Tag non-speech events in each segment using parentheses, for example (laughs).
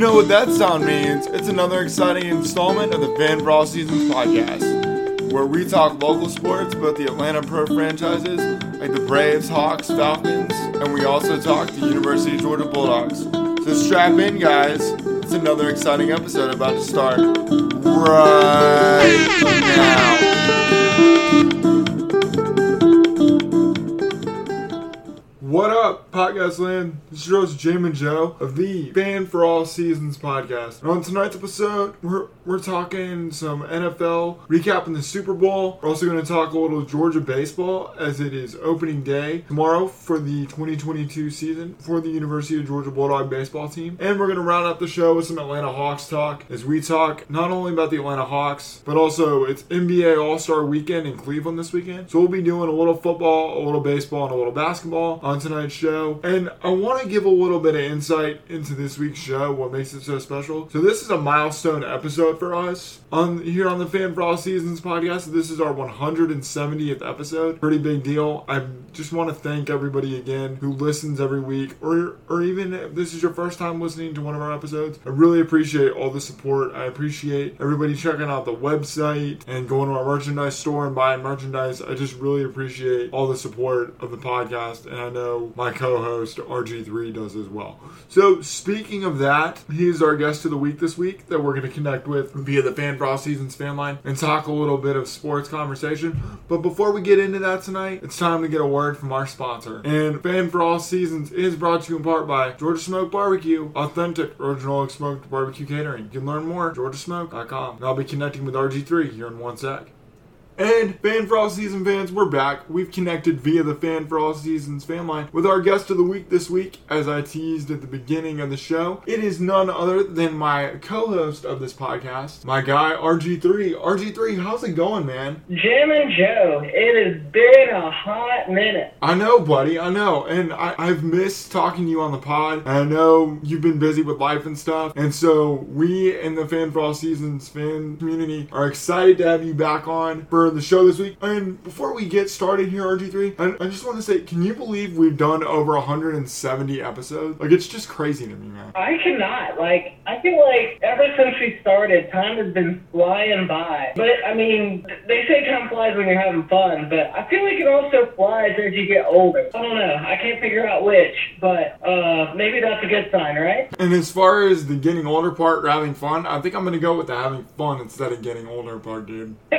know what that sound means. It's another exciting installment of the Fan for All Seasons podcast, where we talk local sports, both the Atlanta Pro franchises, like the Braves, Hawks, Falcons, and we also talk the University of Georgia Bulldogs. So strap in, guys. It's another exciting episode about to start right now. What up, podcast land? This is your host, Jamin Joe of the Fan for All Seasons podcast. And on tonight's episode, we're, we're talking some NFL, recapping the Super Bowl. We're also going to talk a little Georgia baseball as it is opening day tomorrow for the 2022 season for the University of Georgia Bulldog baseball team. And we're going to round out the show with some Atlanta Hawks talk as we talk not only about the Atlanta Hawks, but also it's NBA All Star weekend in Cleveland this weekend. So we'll be doing a little football, a little baseball, and a little basketball on tonight's show. And I want to give a little bit of insight into this week's show, what makes it so special. So this is a milestone episode for us on here on the Fan for All Seasons podcast. This is our 170th episode. Pretty big deal. I just want to thank everybody again who listens every week, or or even if this is your first time listening to one of our episodes. I really appreciate all the support. I appreciate everybody checking out the website and going to our merchandise store and buying merchandise. I just really appreciate all the support of the podcast, and I know my co-host RG3 does as well. So speaking of that, he's our guest of the week this week that we're going to connect with via the Fan All Seasons fan line and talk a little bit of sports conversation. But before we get into that tonight, it's time to get a word from our sponsor. And Fan All Seasons is brought to you in part by Georgia Smoke Barbecue, authentic original smoked barbecue catering. You can learn more at georgiasmoke.com. And I'll be connecting with RG3 here in one sec. And Fan for All Season fans, we're back. We've connected via the Fan for All Seasons fan line with our guest of the week this week, as I teased at the beginning of the show. It is none other than my co-host of this podcast, my guy RG3. RG3, how's it going, man? Jim and Joe, it has been a hot minute. I know, buddy. I know, and I, I've missed talking to you on the pod. And I know you've been busy with life and stuff, and so we in the Fan for All Seasons fan community are excited to have you back on for the show this week. And before we get started here, RG3, I, I just want to say, can you believe we've done over 170 episodes? Like, it's just crazy to me, man. I cannot. Like, I feel like ever since we started, time has been flying by. But, I mean, they say time flies when you're having fun, but I feel like it also flies as you get older. I don't know. I can't figure out which, but uh, maybe that's a good sign, right? And as far as the getting older part or having fun, I think I'm going to go with the having fun instead of getting older part, dude. (laughs)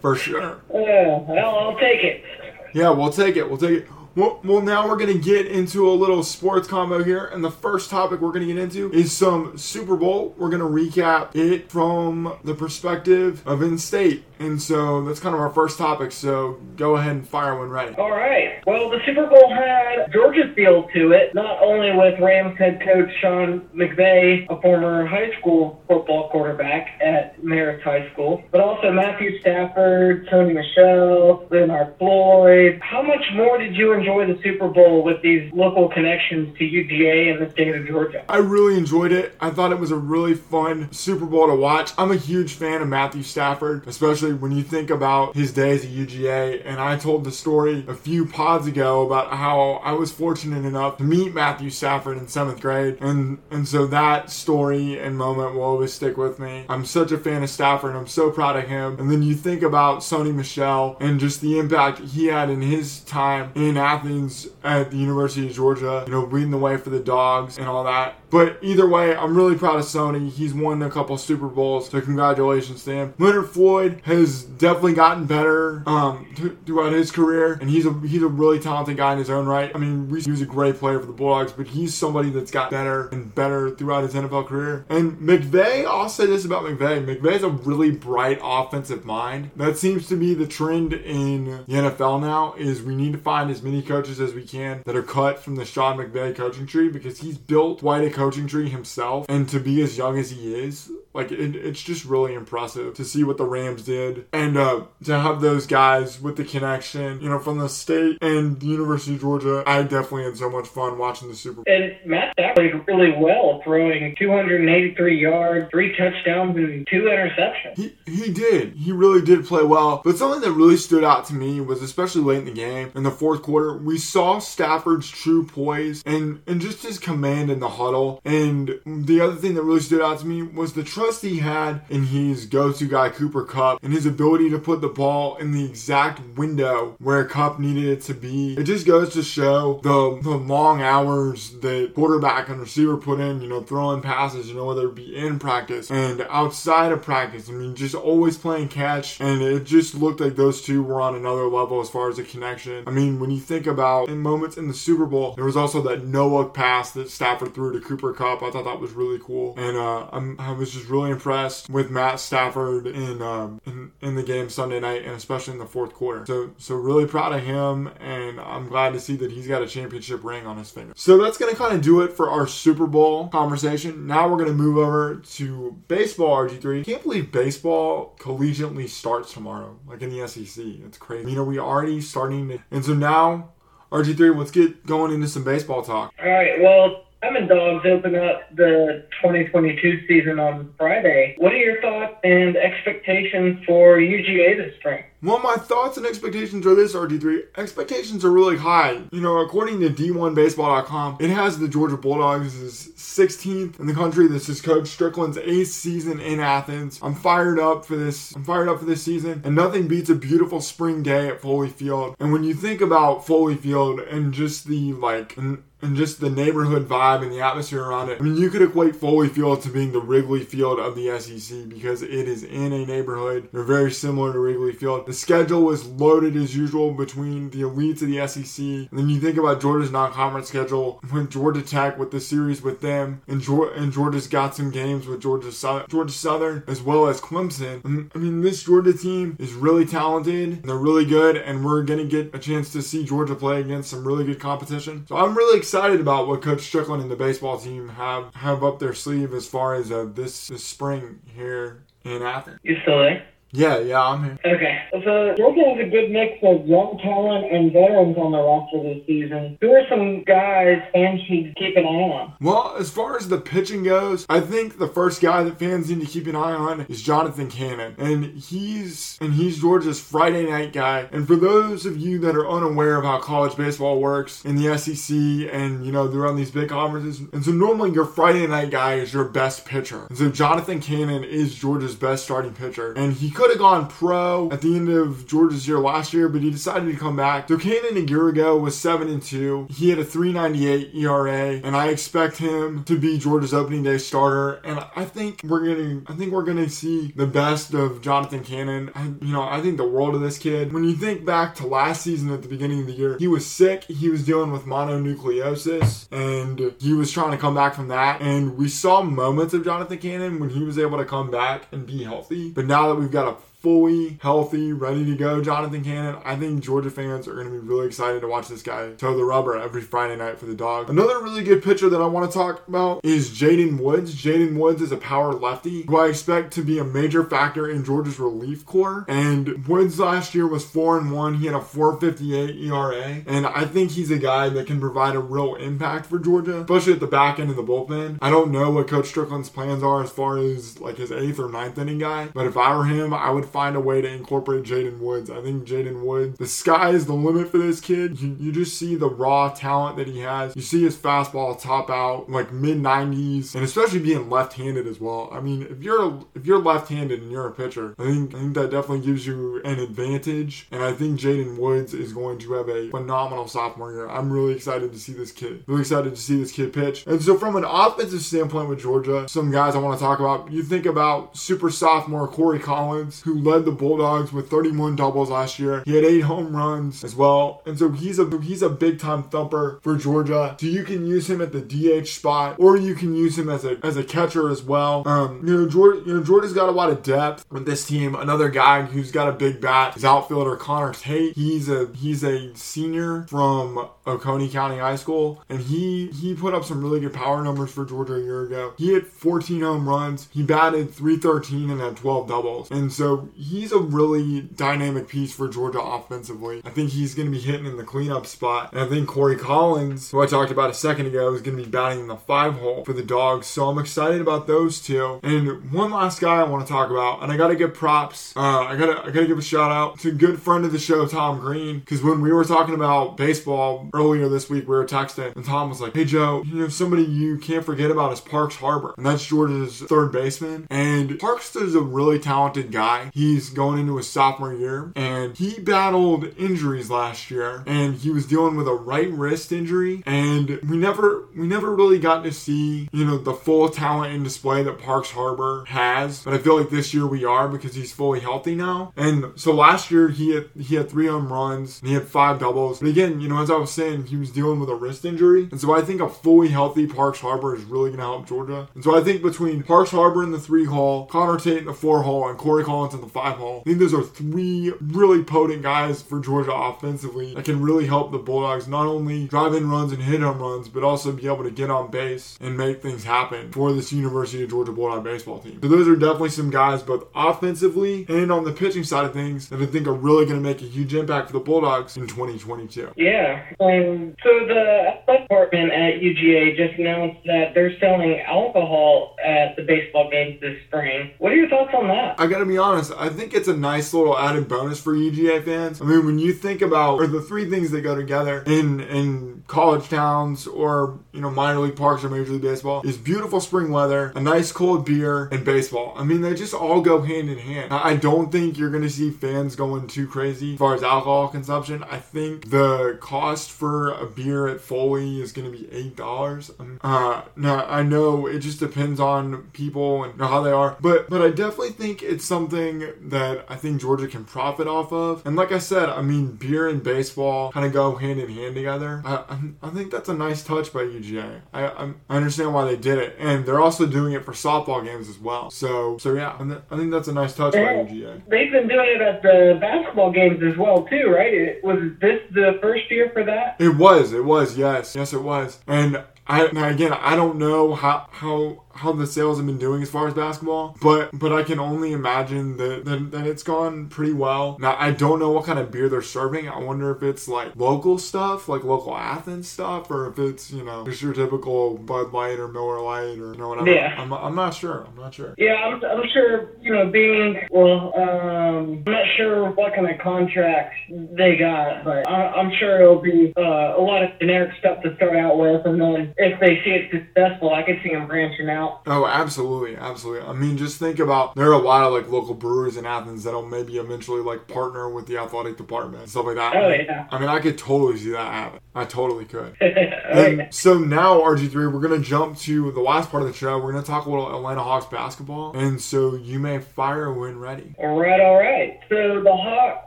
For sure. Yeah, well, I'll take it. Yeah, we'll take it. We'll take it. Well, now we're going to get into a little sports combo here. And the first topic we're going to get into is some Super Bowl. We're going to recap it from the perspective of in state. And so that's kind of our first topic. So go ahead and fire when ready. All right. Well, the Super Bowl had Georgia's feel to it, not only with Rams head coach Sean McVay, a former high school football quarterback at Marist High School, but also Matthew Stafford, Sony Michel, Leonard Floyd. How much more did you enjoy the Super Bowl with these local connections to UGA and the state of Georgia? I really enjoyed it. I thought it was a really fun Super Bowl to watch. I'm a huge fan of Matthew Stafford, especially when you think about his days at UGA. And I told the story a few pods ago about how I was fortunate enough to meet Matthew Stafford in seventh grade. And, and so that story and moment will always stick with me. I'm such a fan of Stafford. And I'm so proud of him. And then you think about Sony Michel and just the impact he had in his time in Athens at the University of Georgia, you know, leading the way for the dogs and all that. But either way, I'm really proud of Sony. He's won a couple Super Bowls, so congratulations to him. Leonard Floyd has definitely gotten better um, th- throughout his career, and he's a he's a really talented guy in his own right. I mean, he was a great player for the Bulldogs, but he's somebody that's got better and better throughout his NFL career. And McVay, I'll say this about McVay: McVay's a really bright offensive mind. That seems to be the trend in the NFL now. Is we need to find as many coaches as we can that are cut from the Sean McVay coaching tree because he's built quite a coaching tree himself, and to be as young as he is, like it, it's just really impressive to see what the Rams did and uh, to have those guys with the connection, you know, from the state and the University of Georgia. I definitely had so much fun watching the Super Bowl. And Matt Stafford played really well, throwing 283 yards, three touchdowns, and two interceptions. He he did. He really did play well. But something that really stood out to me was especially late in the game, in the fourth quarter, we saw Stafford's true poise and and just his command in the huddle. And the other thing that really stood out to me was the trust he had in his go-to guy Cooper Kupp, and his ability to put the ball in the exact window where Kupp needed it to be. It just goes to show the the long hours that quarterback and receiver put in, you know, throwing passes, you know, whether it be in practice and outside of practice. I mean, just always playing catch, and it just looked like those two were on another level as far as the connection. I mean, when you think about in moments in the Super Bowl, there was also that no look pass that Stafford threw to Cooper Kupp. I thought that was really cool, and uh, I'm, I was just really impressed with Matt Stafford in, um, in in the game Sunday night, and especially in the fourth quarter. So so really proud of him, and I'm glad to see that he's got a championship ring on his finger. So that's gonna kind of do it for our Super Bowl conversation. Now we're gonna move over to baseball. RG3, can't believe baseball collegiately starts tomorrow, like in the SEC. It's crazy. You know, we already starting to, and so now RG3, let's get going into some baseball talk. All right. Well, Diamond Dogs open up the 2022 season on Friday. What are your thoughts and expectations for UGA this spring? Well, my thoughts and expectations are this, RG3. Expectations are really high. You know, according to D1Baseball.com, it has the Georgia Bulldogs as 16th in the country. This is Coach Stricklin's eighth season in Athens. I'm fired up for this. I'm fired up for this season, and nothing beats a beautiful spring day at Foley Field. And when you think about Foley Field and just the like, and, and just the neighborhood vibe and the atmosphere around it. I mean, you could equate Foley Field to being the Wrigley Field of the SEC because it is in a neighborhood. They're very similar to Wrigley Field. The schedule was loaded as usual between the elites of the SEC. And then you think about Georgia's non-conference schedule with Georgia Tech with the series with them, and, Georgia, and Georgia's got some games with Georgia Georgia Southern as well as Clemson. I mean, this Georgia team is really talented. They're really good, and we're gonna get a chance to see Georgia play against some really good competition. So I'm really excited about what Coach Stricklin and the baseball team have have up their sleeve as far as uh, this this spring here in Athens. You still there? Yeah, yeah, I'm here. Okay. So Georgia has a good mix of young talent and veterans on the roster this season. Who are some guys fans should keep an eye on? Well, as far as the pitching goes, I think the first guy that fans need to keep an eye on is Jonathan Cannon. And he's and he's Georgia's Friday night guy. And for those of you that are unaware of how college baseball works in the SEC and you know they're on these big conferences, and so normally your Friday night guy is your best pitcher. And so Jonathan Cannon is Georgia's best starting pitcher. And he could have gone pro at the end of Georgia's year last year, but he decided to come back. So Cannon a year ago was seven and two. He had a 3.98 ERA, and I expect him to be Georgia's opening day starter. And I think we're gonna, I think we're gonna see the best of Jonathan Cannon. I, you know, I think the world of this kid. When you think back to last season at the beginning of the year, he was sick. He was dealing with mononucleosis, and he was trying to come back from that. And we saw moments of Jonathan Cannon when he was able to come back and be healthy. But now that we've got fully healthy, ready to go Jonathan Cannon, I think Georgia fans are going to be really excited to watch this guy toe the rubber every Friday night for the dog. Another really good pitcher that I want to talk about is Jaden Woods. Jaden Woods is a power lefty who I expect to be a major factor in Georgia's relief corps. And Woods last year was 4 and 1. He had a 458 ERA. And I think he's a guy that can provide a real impact for Georgia, especially at the back end of the bullpen. I don't know what Coach Stricklin's plans are as far as like his eighth or ninth inning guy, but if I were him, I would find a way to incorporate Jaden Woods. I think Jaden Woods, the sky is the limit for this kid. You, you just see the raw talent that he has. You see his fastball top out like mid 90s, and especially being left-handed as well. I mean, if you're if you're left-handed and you're a pitcher, I think I think that definitely gives you an advantage. And I think Jaden Woods is going to have a phenomenal sophomore year. I'm really excited to see this kid. Really excited to see this kid pitch. And so from an offensive standpoint with Georgia, some guys I want to talk about. You think about super sophomore Corey Collins, who led the Bulldogs with 31 doubles last year. He had eight home runs as well, and so he's a he's a big time thumper for Georgia. So you can use him at the DH spot, or you can use him as a as a catcher as well. Um, you know, Georgia, you know, Georgia's got a lot of depth with this team. Another guy who's got a big bat is outfielder Connor Tate. He's a he's a senior from Oconee County High School, and he he put up some really good power numbers for Georgia a year ago. He hit 14 home runs. He batted 313 and had 12 doubles, and so he's a really dynamic piece for Georgia offensively. I think he's going to be hitting in the cleanup spot, and I think Corey Collins, who I talked about a second ago, is going to be batting in the five hole for the Dogs. So I'm excited about those two. And one last guy I want to talk about, and I got to give props. Uh, I gotta I gotta give a shout out to a good friend of the show, Tom Green, because when we were talking about baseball earlier this week, we were texting, and Tom was like, "Hey Joe, you know somebody you can't forget about is Parks Harbor, and that's Georgia's third baseman. And Parks is a really talented guy. He's going into his sophomore year, and he battled injuries last year, and he was dealing with a right wrist injury, and we never we never really got to see you know the full talent and display that Parks Harbor has. But I feel like this year we are because he's fully healthy now. And so last year he had he had three home runs and he had five doubles. But again, you know, as I was saying, he was dealing with a wrist injury, and so I think a fully healthy Parks Harbor is really going to help Georgia. And so I think between Parks Harbor in the three hole, Connor Tate in the four hole, and Corey Collins in the five hole, I think those are three really potent guys for Georgia offensively that can really help the Bulldogs not only drive in runs and hit home runs, but also be able to get on base and make things happen for this University of Georgia Bulldog baseball team. So those are definitely some guys, both offensively and on the pitching side of things, that I think are really going to make a huge impact for the Bulldogs in 2022. Yeah. Um, so the athletic department at UGA just announced that they're selling alcohol at the baseball games this spring. What are your thoughts on that? I gotta be honest, I think it's a nice little added bonus for UGA fans. I mean, when you think about or the three things that go together in in college towns or you know minor league parks or major league baseball is beautiful spring weather, a nice cold beer, and baseball. I mean, they just all go hand in hand. I don't think you're gonna see fans going too crazy as far as alcohol consumption. I think the cost for a beer at Foley is gonna be eight dollars. Uh, now I know it just depends on people and how they are, but but I definitely think it's something that I think Georgia can profit off of. And like I said, I mean, beer and baseball kind of go hand in hand together. I, I, I think that's a nice touch by UGA. I, I I understand why they did it, and they're also doing it for softball games as well. So so yeah, I think that's a nice touch by UGA. They've been doing it at the basketball games as well too, right? It, was this the first year for that? It was, it was, yes, yes, it was. And I now again, I don't know how how how the sales have been doing as far as basketball, but but I can only imagine that, that that it's gone pretty well. Now I don't know what kind of beer they're serving. I wonder if it's like local stuff, like local Athens stuff, or if it's you know just your typical Bud Light or Miller Lite or you know whatever. Yeah. I'm, I'm not sure. I'm not sure. Yeah, I'm, I'm sure, you know, being, well, um, I'm not sure what kind of contract they got, but I, I'm sure it'll be uh, a lot of generic stuff to start out with, and then if they see it successful, I could see them branching out. Oh, absolutely, absolutely. I mean, just think about there are a lot of like local breweries in Athens that'll maybe eventually like partner with the athletic department and stuff like that. Oh, yeah. I mean, I could totally see that happen. I totally could. (laughs) So now, RG3, we're going to jump to the last part of the show. We're going to talk a little Atlanta Hawks basketball. And so you may fire when ready. All right, all right. So the Hawks,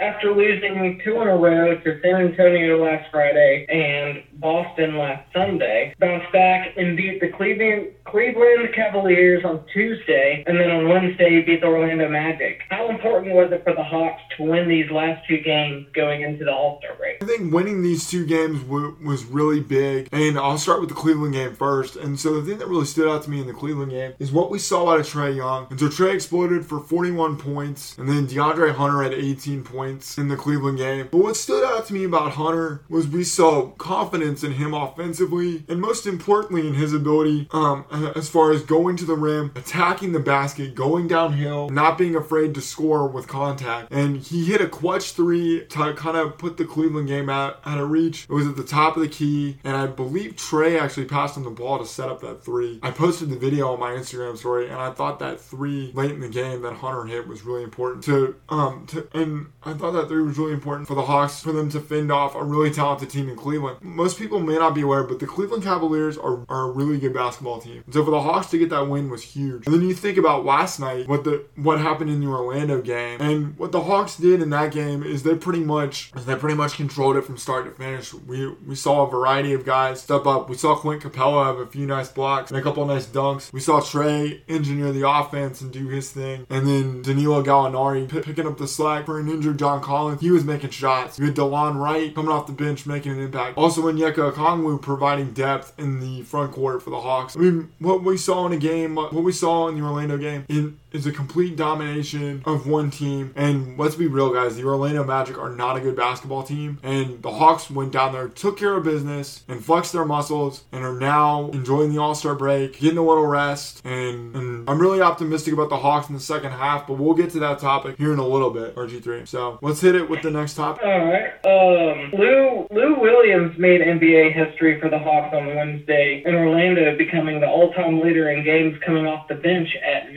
after losing two in a row to San Antonio last Friday and Boston last Sunday, bounced back and beat the Cleveland Cleveland Cavaliers on Tuesday, and then on Wednesday beat the Orlando Magic. How important was it for the Hawks to win these last two games going into the All Star break? I think winning these two games w- was really big. And I'll start with the Cleveland game first. And so the thing that really stood out to me in the Cleveland game is what we saw out of Trae Young. And so Trae exploded for 41 points. And then DeAndre Hunter had 18 points in the Cleveland game. But what stood out to me about Hunter was we saw confidence in him offensively. And most importantly, in his ability um, as far as going to the rim, attacking the basket, going downhill, not being afraid to score with contact. And he hit a clutch three to kind of put the Cleveland game out out of reach. It was at the top of the key, and I believe Trae actually passed him the ball to set up that three. I posted the video on my Instagram story, and I thought that three late in the game that Hunter hit was really important to um to and I thought that three was really important for the Hawks for them to fend off a really talented team in Cleveland. Most people may not be aware, but the Cleveland Cavaliers are, are a really good basketball team. So for the Hawks to get that win was huge. And then you think about last night, what the what happened in the Orlando game, and what the Hawks did in that game is they pretty much they pretty much controlled it from start to finish. We we saw a variety of guys step up. We saw Clint Capela have a few nice blocks and a couple nice dunks. We saw Trae engineer the offense and do his thing, and then Danilo Gallinari p- picking up the slack for an injured John Collins. He was making shots. You had Delon Wright coming off the bench making an impact. Also, Onyeka Okongwu providing depth in the front court for the Hawks. I mean, what we saw in a game, what we saw in the Orlando game, in is a complete domination of one team. And let's be real, guys, the Orlando Magic are not a good basketball team. And the Hawks went down there, took care of business, and flexed their muscles, and are now enjoying the All Star break, getting a little rest. And, and, I'm really optimistic about the Hawks in the second half, but we'll get to that topic here in a little bit, RG3. So let's hit it with the next topic. All right. Um, Lou Lou Williams made NBA history for the Hawks on Wednesday in Orlando, becoming the all-time leader in games coming off the bench at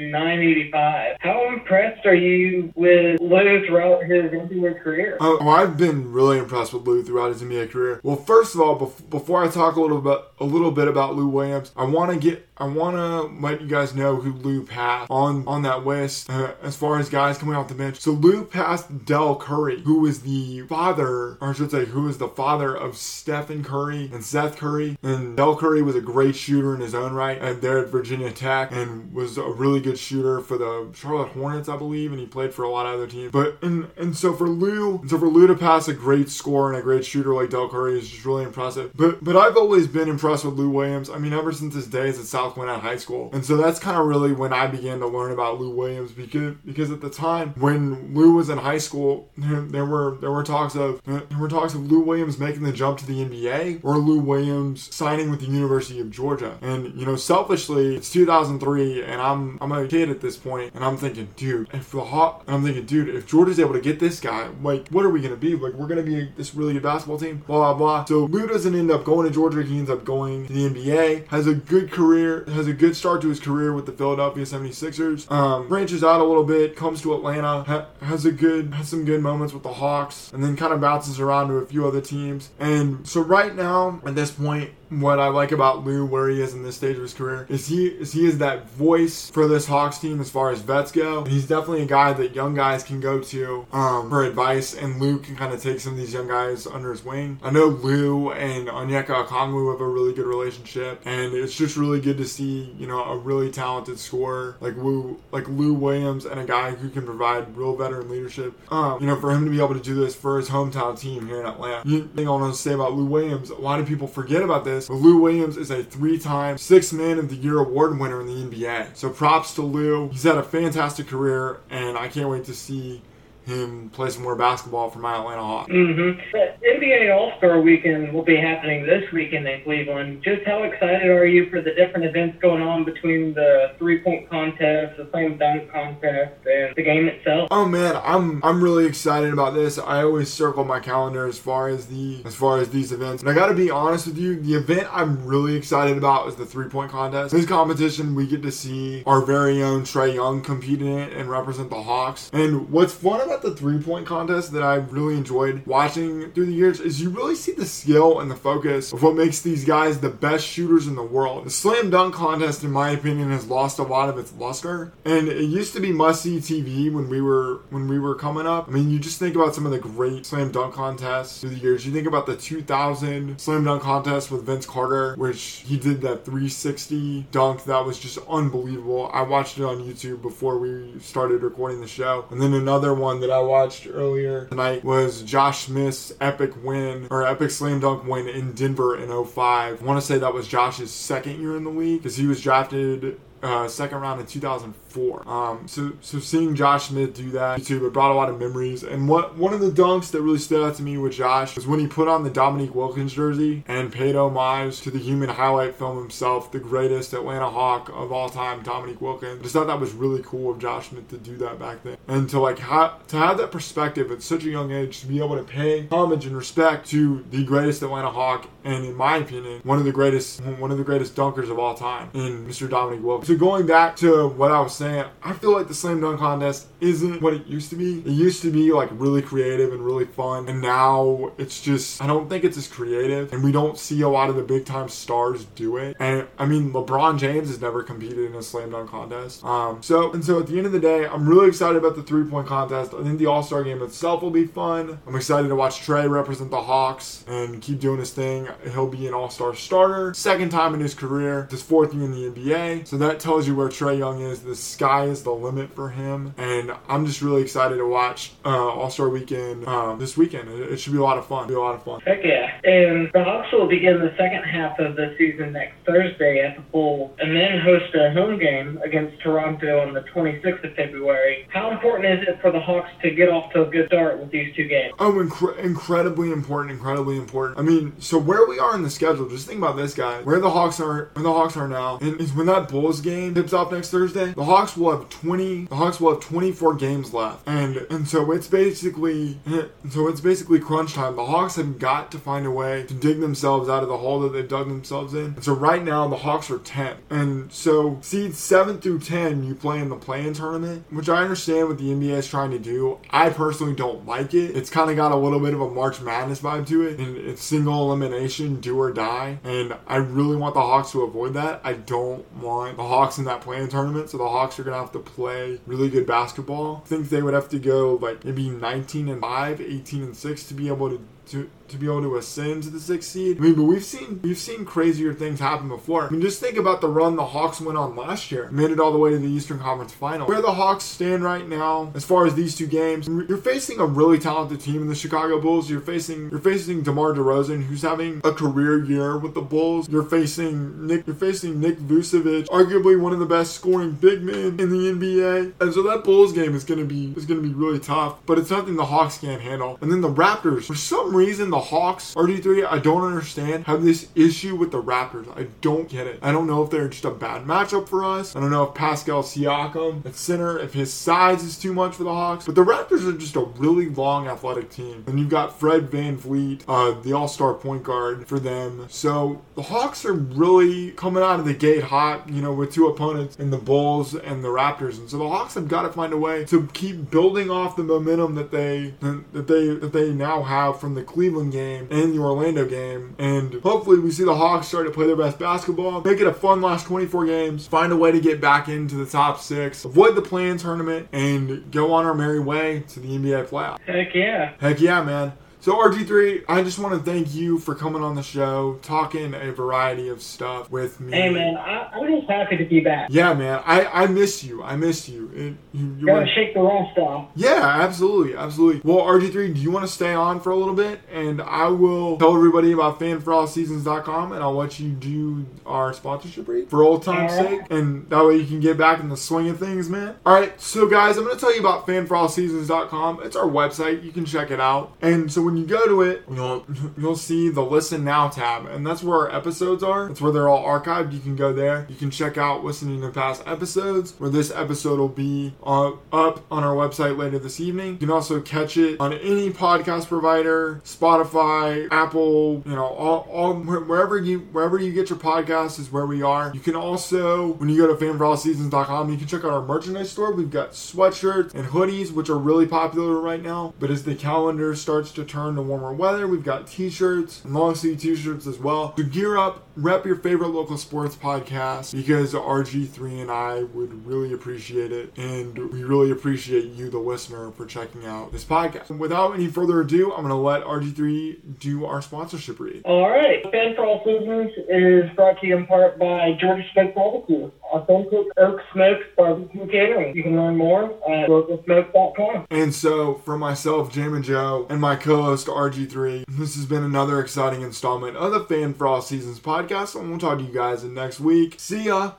985. How impressed are you with Lou throughout his NBA career? Oh, oh, I've been really impressed with Lou throughout his NBA career. Well, first of all, bef- before I talk a little bit a little bit about Lou Williams, I want to get I want to let you guys know who Lou passed on on that list uh, as far as guys coming off the bench. So Lou passed Del Curry, who is the father, or I should say, who is the father of Stephen Curry and Seth Curry. And Del Curry was a great shooter in his own right and there at Virginia Tech and was a really good shooter for the Charlotte Hornets, I believe, and he played for a lot of other teams. But and and so for Lou, and so for Lou to pass a great scorer and a great shooter like Del Curry is just really impressive. But but I've always been impressed with Lou Williams. I mean, ever since his days at South Gwinnett High School, and so that's kind of really when I began to learn about Lou Williams because because at the time when Lou was in high school, there were there were talks of uh, there were talks of Lou Williams making the jump to the NBA or Lou Williams signing with the University of Georgia. And you know, selfishly, it's 2003, and I'm I'm a kid at this point, and I'm thinking, dude, if the hot, I'm thinking, dude, if Georgia's able to get this guy, like, what are we gonna be? Like, we're gonna be this really good basketball team, blah blah blah. So Lou doesn't end up going to Georgia. He ends up going to the NBA. Has a good career. Has a good start to his career with the Philadelphia 76ers. Um, branches out a little bit. Comes to Atlanta. Ha- has a good has some good moments with the Hawks, and then kind of bounces around to a few other teams. And so right now, at this point, what I like about Lou, where he is in this stage of his career, is he is he is that voice for this Hawks team as far as vets go. He's definitely a guy that young guys can go to um, for advice, and Lou can kind of take some of these young guys under his wing. I know Lou and Onyeka Okongwu have a really good relationship, and it's just really good to see you know a really talented scorer like Lou like Lou Williams and a guy who can provide real veteran leadership. Um, you know, for him to be able to do this for his hometown team here in Atlanta. You thing I want to say about Lou Williams, a lot of people forget about this. But Lou Williams is a three-time Six Man of the Year award winner in the NBA. So props to Lou. He's had a fantastic career, and I can't wait to see him play some more basketball for my Atlanta Hawks. Mm-hmm. The NBA All Star Weekend will be happening this weekend in Cleveland. Just how excited are you for the different events going on between the three point contest, the slam dunk contest, and the game itself? Oh man, I'm I'm really excited about this. I always circle my calendar as far as the as far as these events. And I got to be honest with you, the event I'm really excited about is the three point contest. This competition, we get to see our very own Trae Young compete in it and represent the Hawks. And what's fun about the three point contest that I really enjoyed watching through the years is you really see the skill and the focus of what makes these guys the best shooters in the world. The slam dunk contest, in my opinion, has lost a lot of its luster, and it used to be must see TV when we were when we were coming up. I mean, you just think about some of the great slam dunk contests through the years. You think about the 2000 slam dunk contest with Vince Carter, which he did that 360 dunk that was just unbelievable. I watched it on YouTube before we started recording the show, and then another one that I watched earlier tonight was Josh Smith's epic win or epic slam dunk win in Denver in 05. I want to say that was Josh's second year in the league because he was drafted uh, second round in 2004. Um, so so seeing Josh Smith do that YouTube, it brought a lot of memories. And what one of the dunks that really stood out to me with Josh was when he put on the Dominique Wilkins jersey and paid homage to the human highlight film himself, the greatest Atlanta Hawk of all time, Dominique Wilkins. I just thought that was really cool of Josh Smith to do that back then, and to like ha- to have that perspective at such a young age to be able to pay homage and respect to the greatest Atlanta Hawk, and in my opinion, one of the greatest one of the greatest dunkers of all time, in Mr. Dominique Wilkins. So so going back to what I was saying, I feel like the slam dunk contest isn't what it used to be. It used to be like really creative and really fun, and now it's just I don't think it's as creative, and we don't see a lot of the big time stars do it. And I mean, LeBron James has never competed in a slam dunk contest. Um, so and so at the end of the day, I'm really excited about the three point contest. I think the All Star game itself will be fun. I'm excited to watch Trae represent the Hawks and keep doing his thing. He'll be an All Star starter, second time in his career, his fourth year in the NBA. So that tells you where Trae Young is. The sky is the limit for him, and I'm just really excited to watch uh, All Star Weekend um, this weekend. It, it, should be a lot of fun. It'll be a lot of fun. Heck yeah! And the Hawks will begin the second half of the season next Thursday at the Bowl, and then host a home game against Toronto on the 26th of February. How important is it for the Hawks to get off to a good start with these two games? Oh, incre- incredibly important, incredibly important. I mean, so where we are in the schedule, just think about this, guy. Where the Hawks are, where the Hawks are now, and is when that Bulls game tips off next Thursday, the Hawks will have 20. The Hawks will have 24 games left, and and so it's basically, (laughs) so it's basically crunch time. The Hawks have got to find a way to dig themselves out of the hole that they've dug themselves in. And so right now the Hawks are 10, and so seeds seven through 10 you play in the play-in tournament, which I understand what the NBA is trying to do. I personally don't like it. It's kind of got a little bit of a March Madness vibe to it, and it's single elimination, do or die. And I really want the Hawks to avoid that. I don't want the Hawks in that play-in tournament, so the Hawks are gonna have to play really good basketball. I think they would have to go like maybe 19 and 5, 18 and 6 to be able to to to be able to ascend to the sixth seed. I mean, but we've seen we've seen crazier things happen before. I mean, just think about the run the Hawks went on last year, made it all the way to the Eastern Conference Final. Where the Hawks stand right now, as far as these two games, you're facing a really talented team in the Chicago Bulls. You're facing you're facing DeMar DeRozan, who's having a career year with the Bulls. You're facing Nick you're facing Nick Vucevic, arguably one of the best scoring big men in the NBA. And so that Bulls game is gonna be is gonna be really tough, but it's something the Hawks can't handle. And then the Raptors, for some reason, the Hawks, RG3, I don't understand, have this issue with the Raptors. I don't get it. I don't know if they're just a bad matchup for us. I don't know if Pascal Siakam at center, if his size is too much for the Hawks. But the Raptors are just a really long athletic team. And you've got Fred VanVleet, uh, the all star point guard for them. So the Hawks are really coming out of the gate hot, you know, with two opponents in the Bulls and the Raptors. And so the Hawks have got to find a way to keep building off the momentum that they that they that they now have from the Cleveland game and the Orlando game. And hopefully we see the Hawks start to play their best basketball, make it a fun last 24 games, find a way to get back into the top six, avoid the play-in tournament, and go on our merry way to the NBA playoffs. Heck yeah. Heck yeah, man. So RG3, I just want to thank you for coming on the show, talking a variety of stuff with me. Hey man, I, am just happy to be back. Yeah, man, I, I miss you. I miss you. It, you, you Gotta were... shake the rust off. Yeah, absolutely, absolutely. Well, RG3, do you want to stay on for a little bit, and I will tell everybody about FanForAllSeasons.com, and I'll let you do our sponsorship read for old time's right. sake, and that way you can get back in the swing of things, man. All right, so guys, I'm going to tell you about FanForAllSeasons.com. It's our website. You can check it out, and so when when you go to it, you'll (laughs) you'll see the listen now tab, and that's where our episodes are. That's where they're all archived. You can go there. You can check out listening to past episodes, where this episode will be uh, up on our website later this evening. You can also catch it on any podcast provider, Spotify, Apple, you know, all, all wherever you wherever you get your podcast is where we are. You can also, when you go to fanforallseasons.com, you can check out our merchandise store. We've got sweatshirts and hoodies, which are really popular right now. But as the calendar starts to turn return to warmer weather. We've got t-shirts long sleeve t-shirts as well. To gear up, rep your favorite local sports podcast because RG3 and I would really appreciate it. And we really appreciate you, the listener, for checking out this podcast. Without any further ado, I'm going to let RG3 do our sponsorship read. All right. Fan for All Seasons is brought to you in part by Georgia Smoke Barbecue, authentic oak smoked barbecue catering. You can learn more at localsmoke.com. And so, for myself, Jamin Joe, and my co host RG3. This has been another exciting installment of the Fan for All Seasons podcast, and we'll talk to you guys in next week. See ya!